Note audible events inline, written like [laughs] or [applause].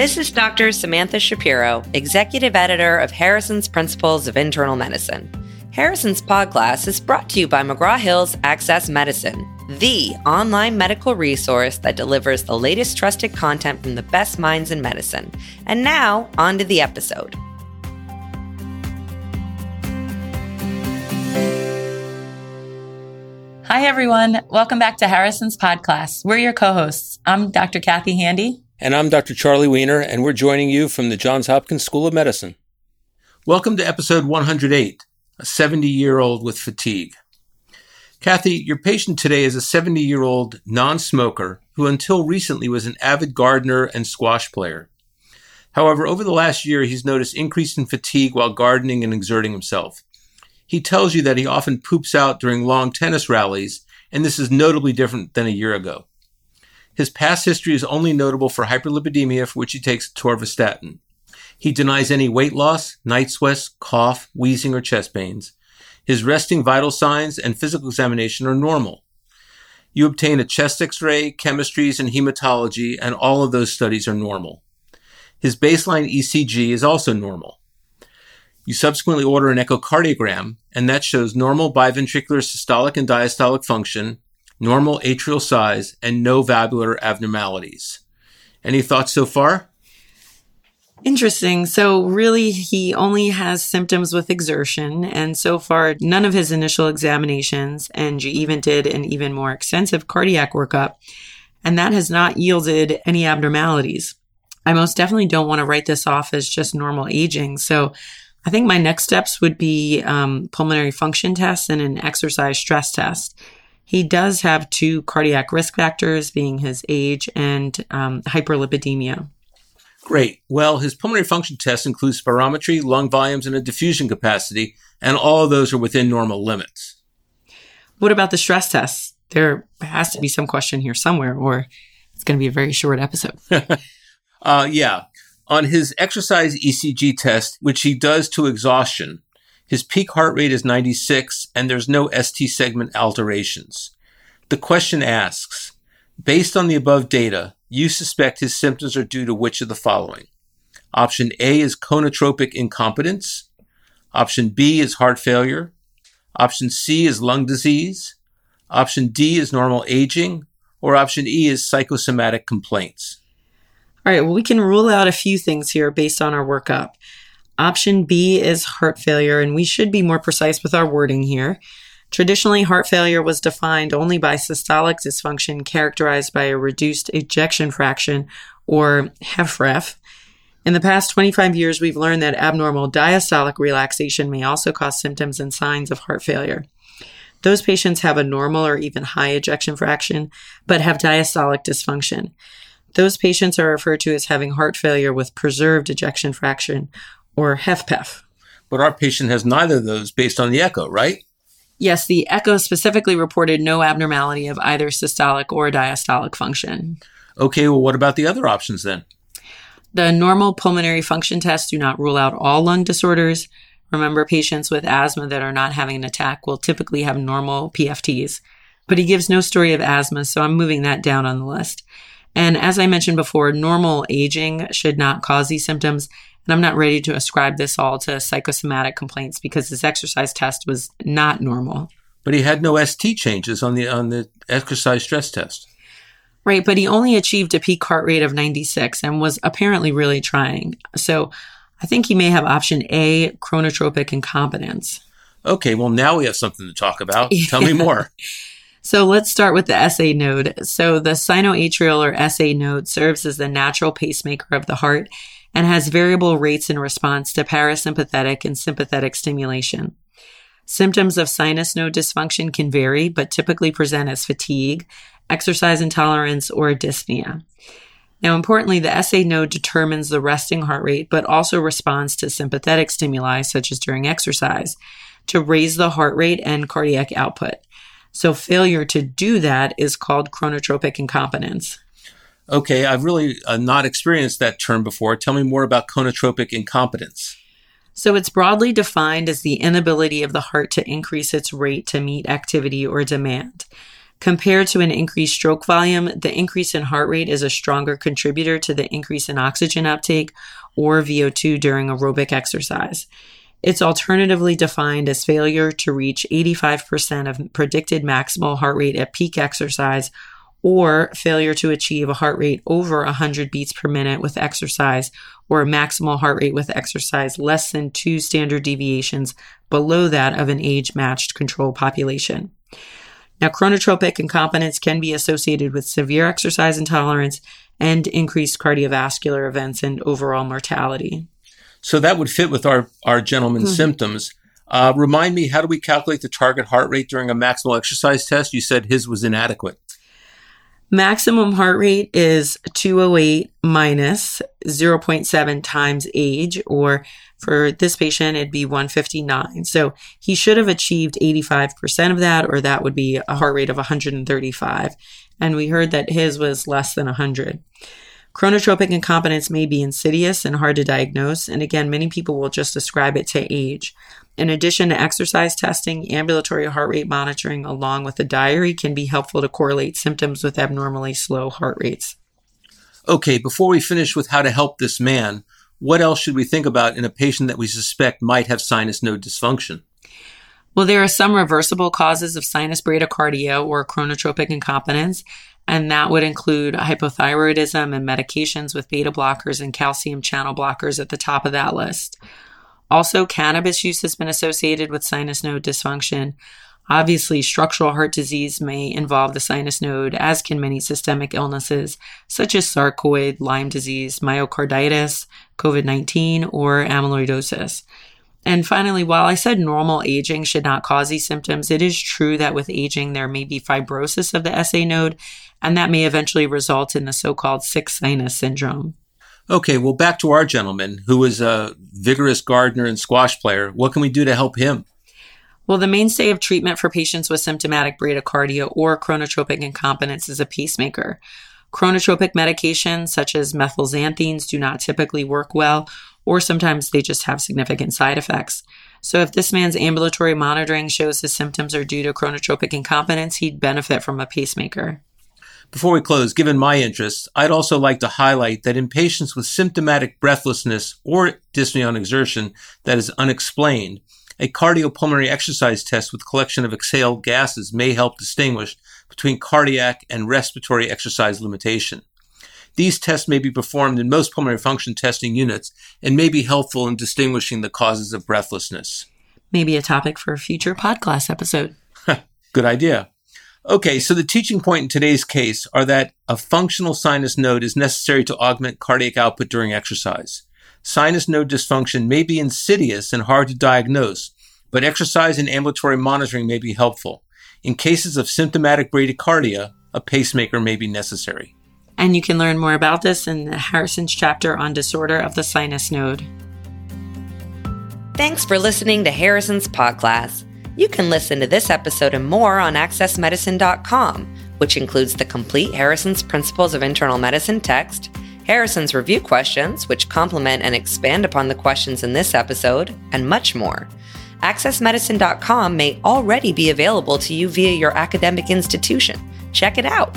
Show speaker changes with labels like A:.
A: This is Dr. Samantha Shapiro, Executive Editor of Harrison's Principles of Internal Medicine. Harrison's PodClass is brought to you by McGraw Hill's Access Medicine, the online medical resource that delivers the latest trusted content from the best minds in medicine. And now, on to the episode.
B: Hi, everyone. Welcome back to Harrison's PodClass. We're your co hosts. I'm Dr. Kathy Handy.
C: And I'm Dr. Charlie Wiener, and we're joining you from the Johns Hopkins School of Medicine. Welcome to episode 108 A 70 year old with fatigue. Kathy, your patient today is a 70 year old non smoker who until recently was an avid gardener and squash player. However, over the last year, he's noticed increase in fatigue while gardening and exerting himself. He tells you that he often poops out during long tennis rallies, and this is notably different than a year ago. His past history is only notable for hyperlipidemia, for which he takes atorvastatin. He denies any weight loss, night sweats, cough, wheezing, or chest pains. His resting vital signs and physical examination are normal. You obtain a chest x-ray, chemistries, and hematology, and all of those studies are normal. His baseline ECG is also normal. You subsequently order an echocardiogram, and that shows normal biventricular systolic and diastolic function, normal atrial size, and no valvular abnormalities. Any thoughts so far?
B: Interesting. So, really, he only has symptoms with exertion. And so far, none of his initial examinations, and you even did an even more extensive cardiac workup, and that has not yielded any abnormalities. I most definitely don't want to write this off as just normal aging. So, I think my next steps would be um, pulmonary function tests and an exercise stress test. He does have two cardiac risk factors, being his age and um, hyperlipidemia.
C: Great. Well, his pulmonary function test includes spirometry, lung volumes, and a diffusion capacity, and all of those are within normal limits.
B: What about the stress test? There has to be some question here somewhere, or it's going to be a very short episode. [laughs]
C: uh, yeah. On his exercise ECG test, which he does to exhaustion, his peak heart rate is 96 and there's no ST segment alterations. The question asks, based on the above data, you suspect his symptoms are due to which of the following? Option A is chronotropic incompetence. Option B is heart failure. Option C is lung disease. Option D is normal aging. Or option E is psychosomatic complaints.
B: All right, well, we can rule out a few things here based on our workup. Option B is heart failure, and we should be more precise with our wording here. Traditionally, heart failure was defined only by systolic dysfunction characterized by a reduced ejection fraction or HFrEF. In the past 25 years, we've learned that abnormal diastolic relaxation may also cause symptoms and signs of heart failure. Those patients have a normal or even high ejection fraction, but have diastolic dysfunction. Those patients are referred to as having heart failure with preserved ejection fraction or HFpEF.
C: But our patient has neither of those based on the echo, right?
B: Yes, the echo specifically reported no abnormality of either systolic or diastolic function.
C: Okay, well, what about the other options then?
B: The normal pulmonary function tests do not rule out all lung disorders. Remember, patients with asthma that are not having an attack will typically have normal PFTs. But he gives no story of asthma, so I'm moving that down on the list. And as I mentioned before, normal aging should not cause these symptoms. And I'm not ready to ascribe this all to psychosomatic complaints because his exercise test was not normal.
C: But he had no ST changes on the on the exercise stress test.
B: Right, but he only achieved a peak heart rate of 96 and was apparently really trying. So I think he may have option A, chronotropic incompetence.
C: Okay, well now we have something to talk about. Yeah. Tell me [laughs] more.
B: So let's start with the SA node. So the sinoatrial or SA node serves as the natural pacemaker of the heart and has variable rates in response to parasympathetic and sympathetic stimulation. Symptoms of sinus node dysfunction can vary, but typically present as fatigue, exercise intolerance, or dyspnea. Now, importantly, the SA node determines the resting heart rate, but also responds to sympathetic stimuli, such as during exercise, to raise the heart rate and cardiac output. So, failure to do that is called chronotropic incompetence.
C: Okay, I've really uh, not experienced that term before. Tell me more about chronotropic incompetence.
B: So, it's broadly defined as the inability of the heart to increase its rate to meet activity or demand. Compared to an increased stroke volume, the increase in heart rate is a stronger contributor to the increase in oxygen uptake or VO2 during aerobic exercise. It's alternatively defined as failure to reach 85% of predicted maximal heart rate at peak exercise or failure to achieve a heart rate over 100 beats per minute with exercise or a maximal heart rate with exercise less than two standard deviations below that of an age matched control population. Now, chronotropic incompetence can be associated with severe exercise intolerance and increased cardiovascular events and overall mortality.
C: So that would fit with our, our gentleman's mm-hmm. symptoms. Uh, remind me, how do we calculate the target heart rate during a maximal exercise test? You said his was inadequate.
B: Maximum heart rate is 208 minus 0.7 times age, or for this patient, it'd be 159. So he should have achieved 85% of that, or that would be a heart rate of 135. And we heard that his was less than 100. Chronotropic incompetence may be insidious and hard to diagnose, and again, many people will just ascribe it to age. In addition to exercise testing, ambulatory heart rate monitoring along with a diary can be helpful to correlate symptoms with abnormally slow heart rates.
C: Okay, before we finish with how to help this man, what else should we think about in a patient that we suspect might have sinus node dysfunction?
B: Well, there are some reversible causes of sinus bradycardia or chronotropic incompetence, and that would include hypothyroidism and medications with beta blockers and calcium channel blockers at the top of that list. Also, cannabis use has been associated with sinus node dysfunction. Obviously, structural heart disease may involve the sinus node, as can many systemic illnesses such as sarcoid, Lyme disease, myocarditis, COVID 19, or amyloidosis. And finally, while I said normal aging should not cause these symptoms, it is true that with aging, there may be fibrosis of the SA node, and that may eventually result in the so called sick sinus syndrome.
C: Okay, well, back to our gentleman who is a vigorous gardener and squash player. What can we do to help him?
B: Well, the mainstay of treatment for patients with symptomatic bradycardia or chronotropic incompetence is a pacemaker. Chronotropic medications such as methylxanthines do not typically work well, or sometimes they just have significant side effects. So, if this man's ambulatory monitoring shows his symptoms are due to chronotropic incompetence, he'd benefit from a pacemaker.
C: Before we close, given my interest, I'd also like to highlight that in patients with symptomatic breathlessness or dyspnea on exertion that is unexplained, a cardiopulmonary exercise test with collection of exhaled gases may help distinguish between cardiac and respiratory exercise limitation. These tests may be performed in most pulmonary function testing units and may be helpful in distinguishing the causes of breathlessness.
B: Maybe a topic for a future podcast episode. [laughs]
C: Good idea. Okay, so the teaching point in today's case are that a functional sinus node is necessary to augment cardiac output during exercise. Sinus node dysfunction may be insidious and hard to diagnose, but exercise and ambulatory monitoring may be helpful. In cases of symptomatic bradycardia, a pacemaker may be necessary.
B: And you can learn more about this in the Harrison's chapter on disorder of the sinus node.
A: Thanks for listening to Harrison's PodClass. You can listen to this episode and more on accessmedicine.com, which includes the complete Harrison's Principles of Internal Medicine text, Harrison's review questions, which complement and expand upon the questions in this episode, and much more. AccessMedicine.com may already be available to you via your academic institution. Check it out.